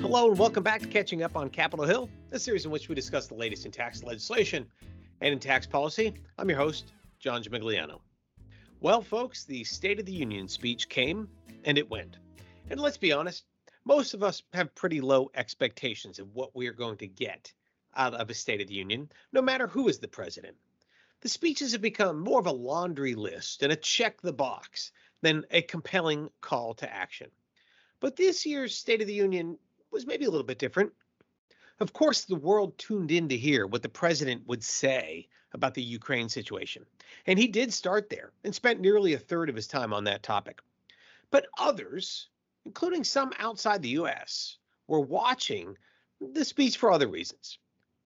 Hello and welcome back to Catching Up on Capitol Hill, a series in which we discuss the latest in tax legislation and in tax policy. I'm your host, John Gimigliano. Well, folks, the State of the Union speech came and it went. And let's be honest, most of us have pretty low expectations of what we are going to get out of a State of the Union, no matter who is the president. The speeches have become more of a laundry list and a check the box than a compelling call to action. But this year's State of the Union was maybe a little bit different. Of course, the world tuned in to hear what the president would say about the Ukraine situation. And he did start there and spent nearly a third of his time on that topic. But others, including some outside the US, were watching the speech for other reasons.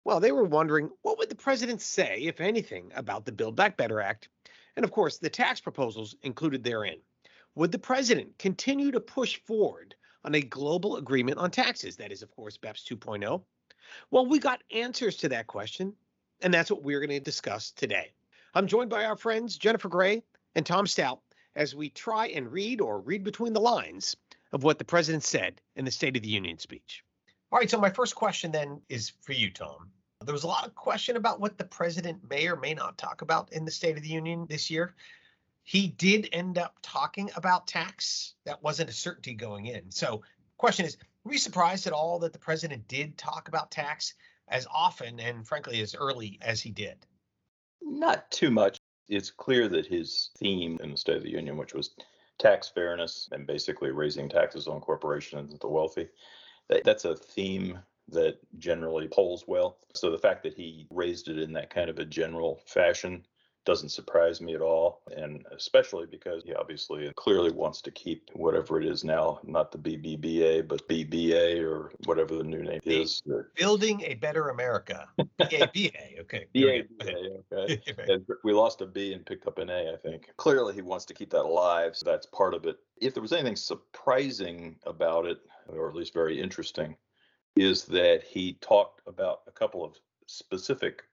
Well, they were wondering what would the president say, if anything, about the Build Back Better Act, and of course, the tax proposals included therein. Would the president continue to push forward on a global agreement on taxes. That is, of course, BEPS 2.0. Well, we got answers to that question, and that's what we're going to discuss today. I'm joined by our friends Jennifer Gray and Tom Stout as we try and read or read between the lines of what the president said in the State of the Union speech. All right, so my first question then is for you, Tom. There was a lot of question about what the president may or may not talk about in the State of the Union this year. He did end up talking about tax. That wasn't a certainty going in. So, question is, were you surprised at all that the president did talk about tax as often and frankly as early as he did? Not too much. It's clear that his theme in the State of the Union, which was tax fairness and basically raising taxes on corporations and the wealthy, that's a theme that generally polls well. So the fact that he raised it in that kind of a general fashion doesn't surprise me at all. And especially because he obviously clearly wants to keep whatever it is now, not the BBBA, but BBA or whatever the new name is. Building a Better America. BABA. Okay. BABA. Okay. we lost a B and picked up an A, I think. Clearly, he wants to keep that alive. So that's part of it. If there was anything surprising about it, or at least very interesting, is that he talked about a couple of specific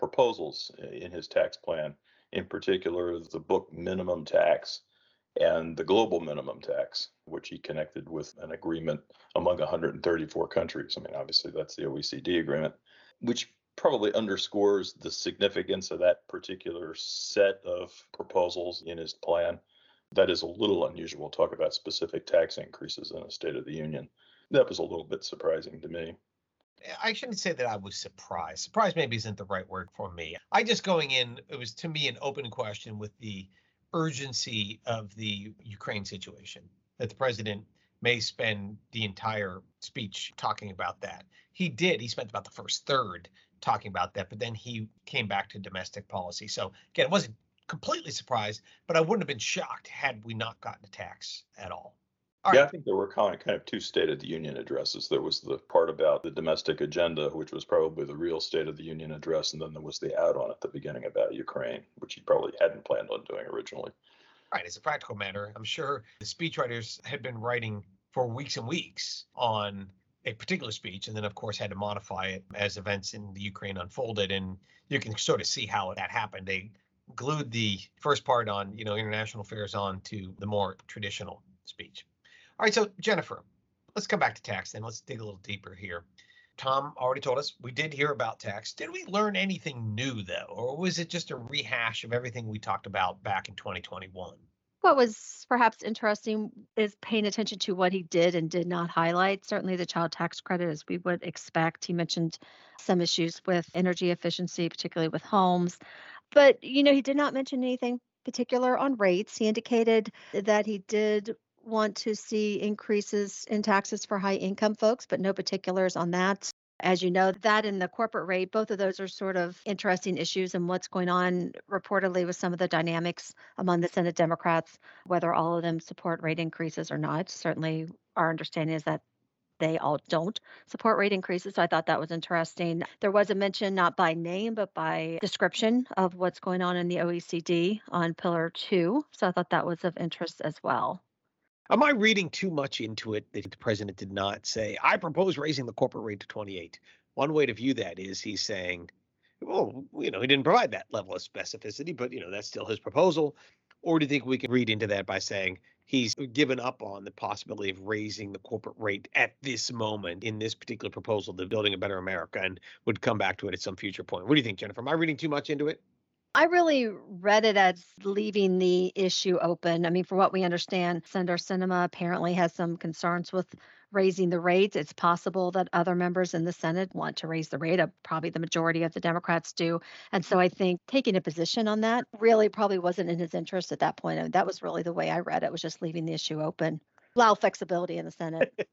proposals in his tax plan, in particular the book minimum tax and the global minimum tax, which he connected with an agreement among 134 countries. I mean, obviously, that's the OECD agreement, which probably underscores the significance of that particular set of proposals in his plan. That is a little unusual. To talk about specific tax increases in a State of the Union. That was a little bit surprising to me. Eh, I shouldn't say that I was surprised. Surprised maybe isn't the right word for me. I just going in, it was to me an open question with the urgency of the Ukraine situation that the president may spend the entire speech talking about that. He did. He spent about the first third talking about that, but then he came back to domestic policy. So again, it wasn't completely surprised, but I wouldn't have been shocked had we not gotten a tax at all. All yeah, right. I think there were kind of, kind of two State of the Union addresses. There was the part about the domestic agenda, which was probably the real State of the Union address, and then there was the add-on at the beginning about Ukraine, which he probably hadn't planned on doing originally. Right, as a practical matter, I'm sure the speechwriters had been writing for weeks and weeks on a particular speech, and then of course had to modify it as events in the Ukraine unfolded, and you can sort of see how that happened. They glued the first part on, you know, international affairs on to the more traditional speech. All right, so Jennifer, let's come back to tax then. Let's dig a little deeper here. Tom already told us we did hear about tax. Did we learn anything new though, or was it just a rehash of everything we talked about back in 2021? What was perhaps interesting is paying attention to what he did and did not highlight. Certainly, the child tax credit, as we would expect. He mentioned some issues with energy efficiency, particularly with homes. But, you know, he did not mention anything particular on rates. He indicated that he did want to see increases in taxes for high income folks, but no particulars on that. As you know, that and the corporate rate, both of those are sort of interesting issues and what's going on reportedly with some of the dynamics among the Senate Democrats, whether all of them support rate increases or not. Certainly, our understanding is that they all don't support rate increases. So I thought that was interesting. There was a mention, not by name, but by description of what's going on in the OECD on Pillar Two. So I thought that was of interest as well. Am I reading too much into it that the president did not say, I propose raising the corporate rate to 28? One way to view that is he's saying, well, you know, he didn't provide that level of specificity, but, you know, that's still his proposal. Or do you think we can read into that by saying he's given up on the possibility of raising the corporate rate at this moment in this particular proposal, the Building a Better America, and would come back to it at some future point. What do you think, Jennifer? Am I reading too much into it? I really read it as leaving the issue open. I mean, for what we understand, Senator Sinema apparently has some concerns with raising the rates. It's possible that other members in the Senate want to raise the rate. Uh, probably the majority of the Democrats do. And so I think taking a position on that really probably wasn't in his interest at that point. I mean, that was really the way I read it, was just leaving the issue open. Allow flexibility in the Senate.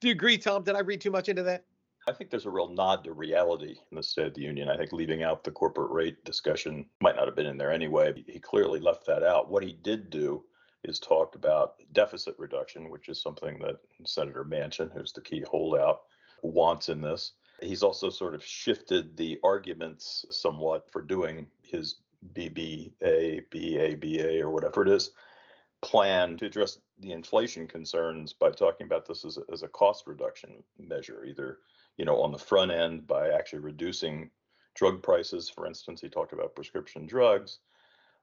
do you agree, Tom? Did I read too much into that? I think there's a real nod to reality in the State of the Union. I think leaving out the corporate rate discussion might not have been in there anyway. He clearly left that out. What he did do is talked about deficit reduction, which is something that Senator Manchin, who's the key holdout, wants in this. He's also sort of shifted the arguments somewhat for doing his BBA, BABA, or whatever it is, plan to address the inflation concerns by talking about this as a, as a cost reduction measure, either you know, on the front end by actually reducing drug prices. For instance, he talked about prescription drugs,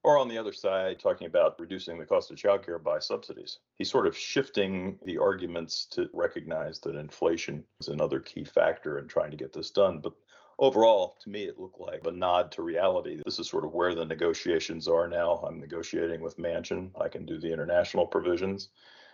or on the other side, talking about reducing the cost of childcare by subsidies. He's sort of shifting the arguments to recognize that inflation is another key factor in trying to get this done. But overall, to me, it looked like a nod to reality. This is sort of where the negotiations are now. I'm negotiating with Manchin. I can do the international provisions.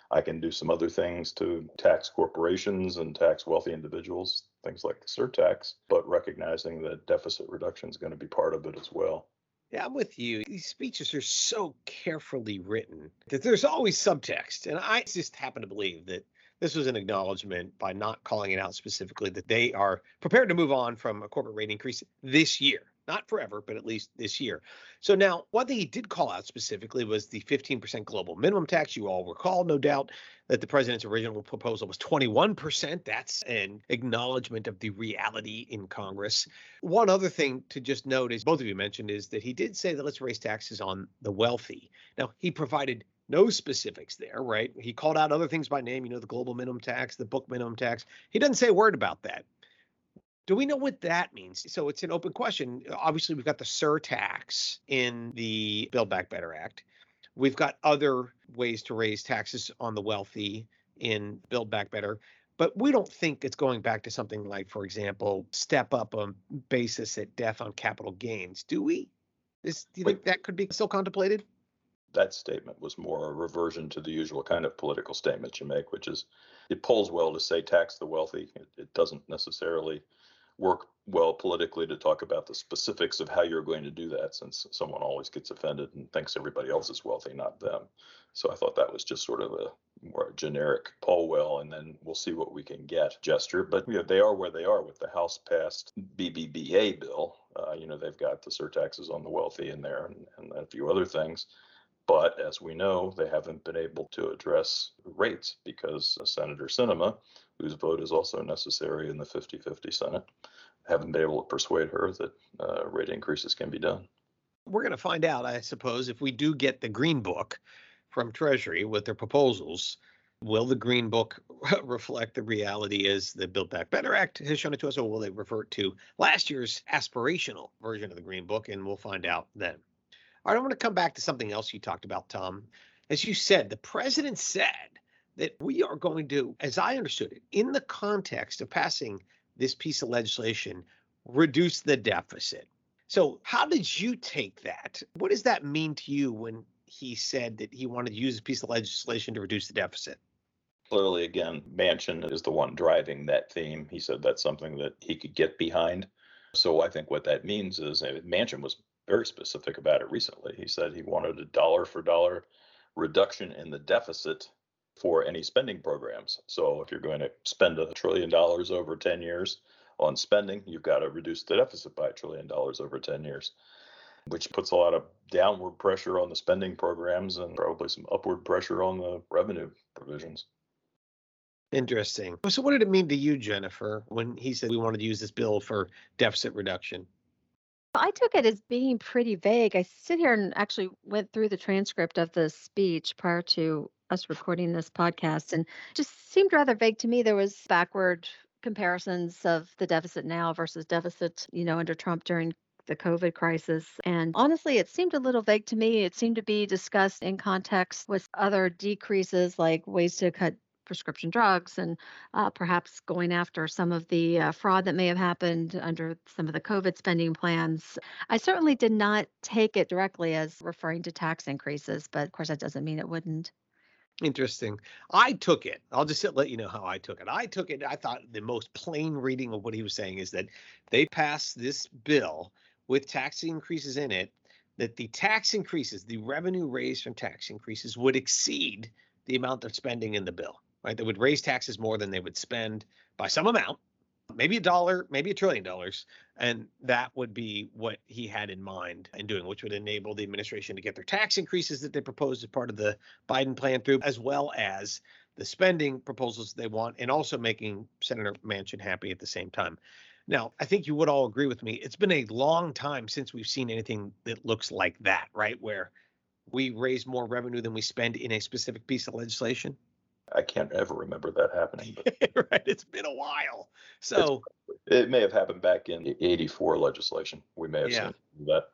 I can do some other things to tax corporations and tax wealthy individuals, things like the surtax, but recognizing that deficit reduction is going to be part of it as well. Yeah, I'm with you. These speeches are so carefully written that there's always subtext. And I just happen to believe that this was an acknowledgement by not calling it out specifically that they are prepared to move on from a corporate rate increase this year not forever, but at least this year. So now, one thing he did call out specifically was the 15% global minimum tax. You all recall, no doubt, that the president's original proposal was 21%. That's an acknowledgement of the reality in Congress. One other thing to just note is both of you mentioned is that he did say that let's raise taxes on the wealthy. Now, he provided no specifics there, right? He called out other things by name, you know, the global minimum tax, the book minimum tax. He doesn't say a word about that. Do we know what that means? So it's an open question. Obviously, we've got the surtax in the Build Back Better Act. We've got other ways to raise taxes on the wealthy in Build Back Better, but we don't think it's going back to something like, for example, step up a basis at death on capital gains. Do we? Is, do you Wait. think that could be still contemplated? That statement was more a reversion to the usual kind of political statement you make, which is it polls well to say tax the wealthy. It, it doesn't necessarily work well politically to talk about the specifics of how you're going to do that since someone always gets offended and thinks everybody else is wealthy not them. So i thought that was just sort of a more generic poll well and then we'll see what we can get gesture. But you know, they are where they are with the house passed bbba bill. Uh, you know they've got the surtaxes on the wealthy in there and, and a few other things but as we know, they haven't been able to address rates because Senator Sinema, whose vote is also necessary in the 50 50 Senate, haven't been able to persuade her that uh, rate increases can be done. We're going to find out, I suppose, if we do get the Green Book from Treasury with their proposals. Will the Green Book reflect the reality as the Build Back Better Act has shown it to us, or will they revert to last year's aspirational version of the Green Book? And we'll find out then. All right, I want to come back to something else you talked about, Tom. As you said, the president said that we are going to, as I understood it, in the context of passing this piece of legislation, reduce the deficit. So, how did you take that? What does that mean to you when he said that he wanted to use a piece of legislation to reduce the deficit? Clearly, again, Manchin is the one driving that theme. He said that's something that he could get behind. So I think what that means is Manchin was very specific about it recently. He said he wanted a dollar for dollar reduction in the deficit for any spending programs. So if you're going to spend a trillion dollars over 10 years on spending, you've got to reduce the deficit by a trillion dollars over 10 years, which puts a lot of downward pressure on the spending programs and probably some upward pressure on the revenue provisions. Interesting. So, what did it mean to you, Jennifer, when he said we wanted to use this bill for deficit reduction? I took it as being pretty vague. I sit here and actually went through the transcript of the speech prior to us recording this podcast and just seemed rather vague to me. There was backward comparisons of the deficit now versus deficit, you know, under Trump during the COVID crisis. And honestly, it seemed a little vague to me. It seemed to be discussed in context with other decreases like ways to cut prescription drugs and uh, perhaps going after some of the uh, fraud that may have happened under some of the COVID spending plans. I certainly did not take it directly as referring to tax increases, but of course, that doesn't mean it wouldn't. Interesting. I took it. I'll just let you know how I took it. I took it. I thought the most plain reading of what he was saying is that they passed this bill with tax increases in it, that the tax increases, the revenue raised from tax increases would exceed the amount of spending in the bill right? They would raise taxes more than they would spend by some amount, maybe a dollar, maybe a trillion dollars. And that would be what he had in mind in doing, which would enable the administration to get their tax increases that they proposed as part of the Biden plan through, as well as the spending proposals they want, and also making Senator Manchin happy at the same time. Now, I think you would all agree with me. It's been a long time since we've seen anything that looks like that, right? Where we raise more revenue than we spend in a specific piece of legislation. I can't ever remember that happening. But right, it's been a while. So it may have happened back in the '84 legislation. We may have yeah. seen that.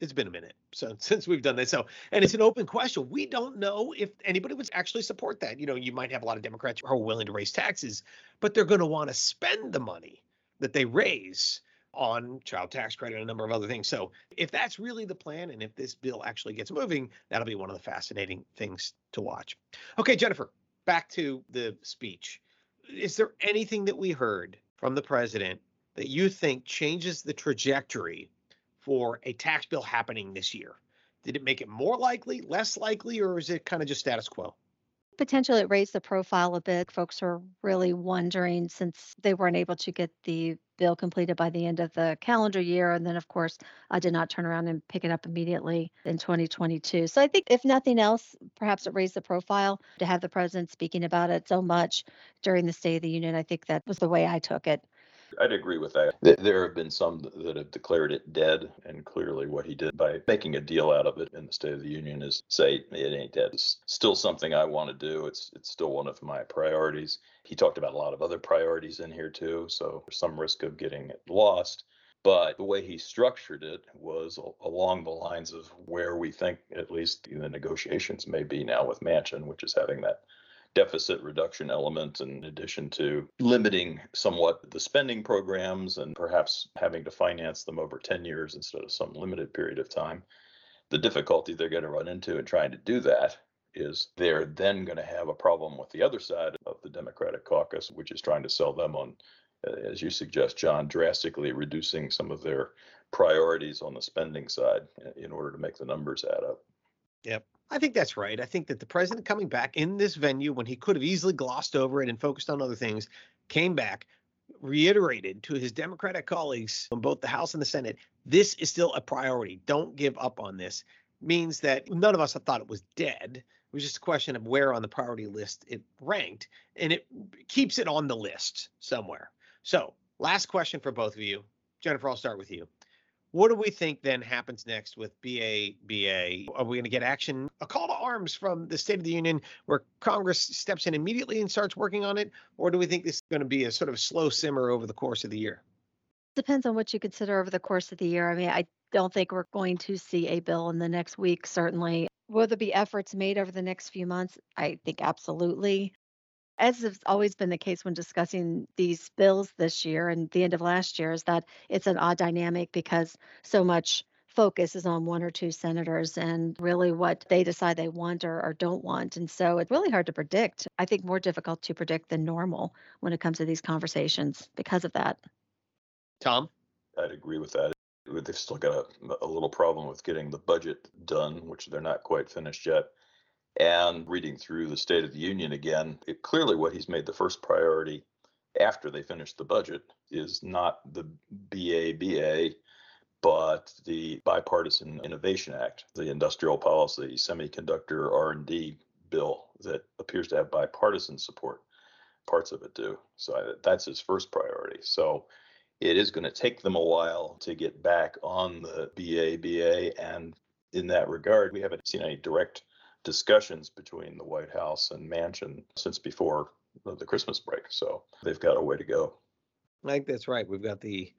It's been a minute so since we've done that. So and it's an open question. We don't know if anybody would actually support that. You know, you might have a lot of Democrats who are willing to raise taxes, but they're going to want to spend the money that they raise on child tax credit and a number of other things. So if that's really the plan and if this bill actually gets moving, that'll be one of the fascinating things to watch. Okay, Jennifer, back to the speech. Is there anything that we heard from the president that you think changes the trajectory for a tax bill happening this year? Did it make it more likely, less likely, or is it kind of just status quo? Potentially, it raised the profile a bit. Folks are really wondering since they weren't able to get the bill completed by the end of the calendar year. And then, of course, I did not turn around and pick it up immediately in 2022. So I think, if nothing else, perhaps it raised the profile to have the president speaking about it so much during the State of the Union. I think that was the way I took it. I'd agree with that. There have been some that have declared it dead, and clearly what he did by making a deal out of it in the State of the Union is say it ain't dead. It's still something I want to do. It's it's still one of my priorities. He talked about a lot of other priorities in here too, so some risk of getting it lost. But the way he structured it was along the lines of where we think, at least the negotiations may be now with Manchin, which is having that deficit reduction element in addition to limiting somewhat the spending programs and perhaps having to finance them over 10 years instead of some limited period of time. The difficulty they're going to run into in trying to do that is they're then going to have a problem with the other side of the Democratic caucus, which is trying to sell them on, as you suggest, John, drastically reducing some of their priorities on the spending side in order to make the numbers add up. Yep. I think that's right. I think that the president coming back in this venue when he could have easily glossed over it and focused on other things, came back, reiterated to his Democratic colleagues in both the House and the Senate, this is still a priority. Don't give up on this. Means that none of us have thought it was dead. It was just a question of where on the priority list it ranked, and it keeps it on the list somewhere. So, last question for both of you. Jennifer, I'll start with you. What do we think then happens next with BABA? Are we going to get action, a call to arms from the State of the Union where Congress steps in immediately and starts working on it? Or do we think this is going to be a sort of slow simmer over the course of the year? Depends on what you consider over the course of the year. I mean, I don't think we're going to see a bill in the next week, certainly. Will there be efforts made over the next few months? I think absolutely as has always been the case when discussing these bills this year and the end of last year, is that it's an odd dynamic because so much focus is on one or two senators and really what they decide they want or, or, don't want. And so it's really hard to predict. I think more difficult to predict than normal when it comes to these conversations because of that. Tom? I'd agree with that. They've still got a, a little problem with getting the budget done, which they're not quite finished yet. And reading through the State of the Union again, it, clearly what he's made the first priority after they finish the budget is not the BABA, but the Bipartisan Innovation Act, the industrial policy semiconductor R&D bill that appears to have bipartisan support. Parts of it do. So that's his first priority. So it is going to take them a while to get back on the BABA. And in that regard, we haven't seen any direct discussions between the White House and Manchin since before the Christmas break. So they've got a way to go. I think that's right. We've got the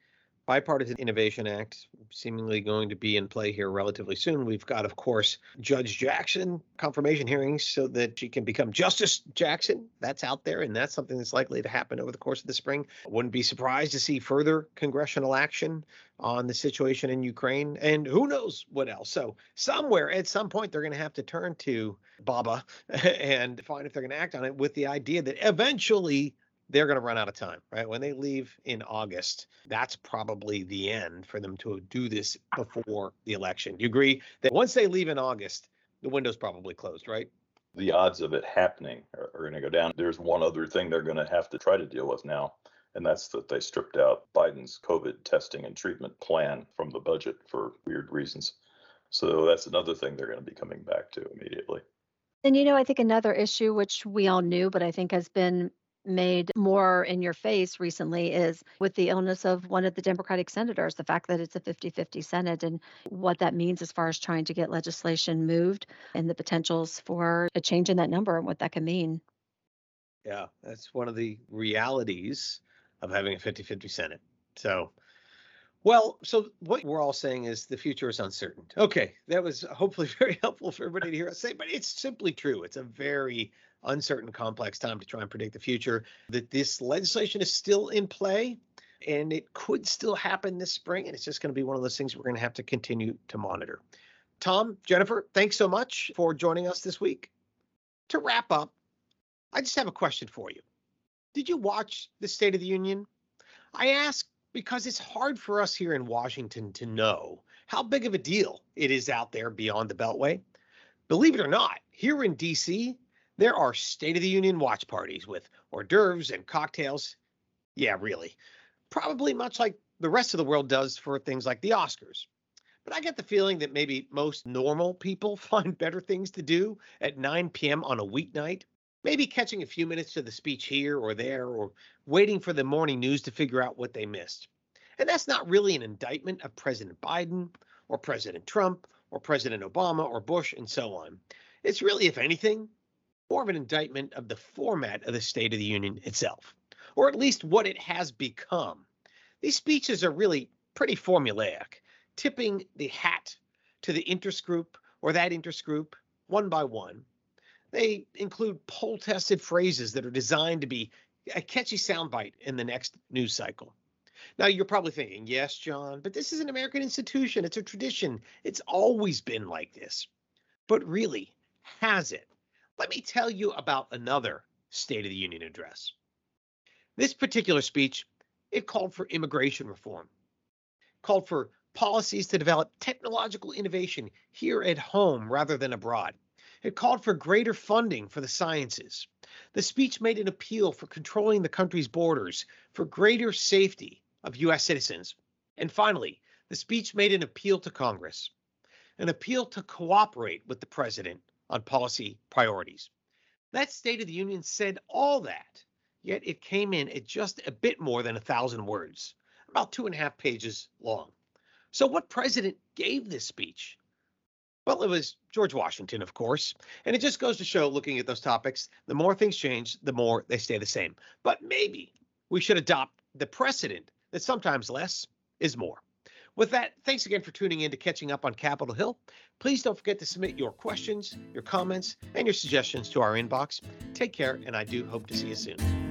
Bipartisan Innovation Act seemingly going to be in play here relatively soon. We've got, of course, Judge Jackson confirmation hearings so that she can become Justice Jackson. That's out there, and that's something that's likely to happen over the course of the spring. Wouldn't be surprised to see further congressional action on the situation in Ukraine, and who knows what else. So, somewhere at some point, they're going to have to turn to Baba and find if they're going to act on it with the idea that eventually they're going to run out of time, right? When they leave in August, that's probably the end for them to do this before the election. Do You agree that once they leave in August, the window's probably closed, right? The odds of it happening are, are going to go down. There's one other thing they're going to have to try to deal with now, and that's that they stripped out Biden's COVID testing and treatment plan from the budget for weird reasons. So that's another thing they're going to be coming back to immediately. And you know, I think another issue which we all knew, but I think has been made more in your face recently is with the illness of one of the Democratic senators, the fact that it's a 50 50 Senate and what that means as far as trying to get legislation moved and the potentials for a change in that number and what that can mean. Yeah, that's one of the realities of having a 50 50 Senate. So, well, so what we're all saying is the future is uncertain. Okay, that was hopefully very helpful for everybody to hear us say, but it's simply true. It's a very uncertain, complex time to try and predict the future. That this legislation is still in play and it could still happen this spring. And it's just going to be one of those things we're going to have to continue to monitor. Tom, Jennifer, thanks so much for joining us this week. To wrap up, I just have a question for you. Did you watch the State of the Union? I ask because it's hard for us here in Washington to know how big of a deal it is out there beyond the Beltway. Believe it or not, here in DC, there are State of the Union watch parties with hors d'oeuvres and cocktails. Yeah, really. Probably much like the rest of the world does for things like the Oscars. But I get the feeling that maybe most normal people find better things to do at 9 p.m. on a weeknight. Maybe catching a few minutes to the speech here or there, or waiting for the morning news to figure out what they missed. And that's not really an indictment of President Biden or President Trump or President Obama or Bush and so on. It's really, if anything, more of an indictment of the format of the State of the Union itself, or at least what it has become. These speeches are really pretty formulaic, tipping the hat to the interest group or that interest group one by one. They include poll tested phrases that are designed to be a catchy soundbite in the next news cycle. Now, you're probably thinking, yes, John, but this is an American institution. It's a tradition. It's always been like this. But really, has it? Let me tell you about another State of the Union address. This particular speech, it called for immigration reform, called for policies to develop technological innovation here at home rather than abroad. It called for greater funding for the sciences. The speech made an appeal for controlling the country's borders, for greater safety of U.S. citizens. And finally, the speech made an appeal to Congress, an appeal to cooperate with the president on policy priorities. That State of the Union said all that, yet it came in at just a bit more than a thousand words, about two and a half pages long. So, what president gave this speech? Well, it was George Washington, of course. And it just goes to show, looking at those topics, the more things change, the more they stay the same. But maybe we should adopt the precedent that sometimes less is more. With that, thanks again for tuning in to Catching Up on Capitol Hill. Please don't forget to submit your questions, your comments, and your suggestions to our inbox. Take care, and I do hope to see you soon.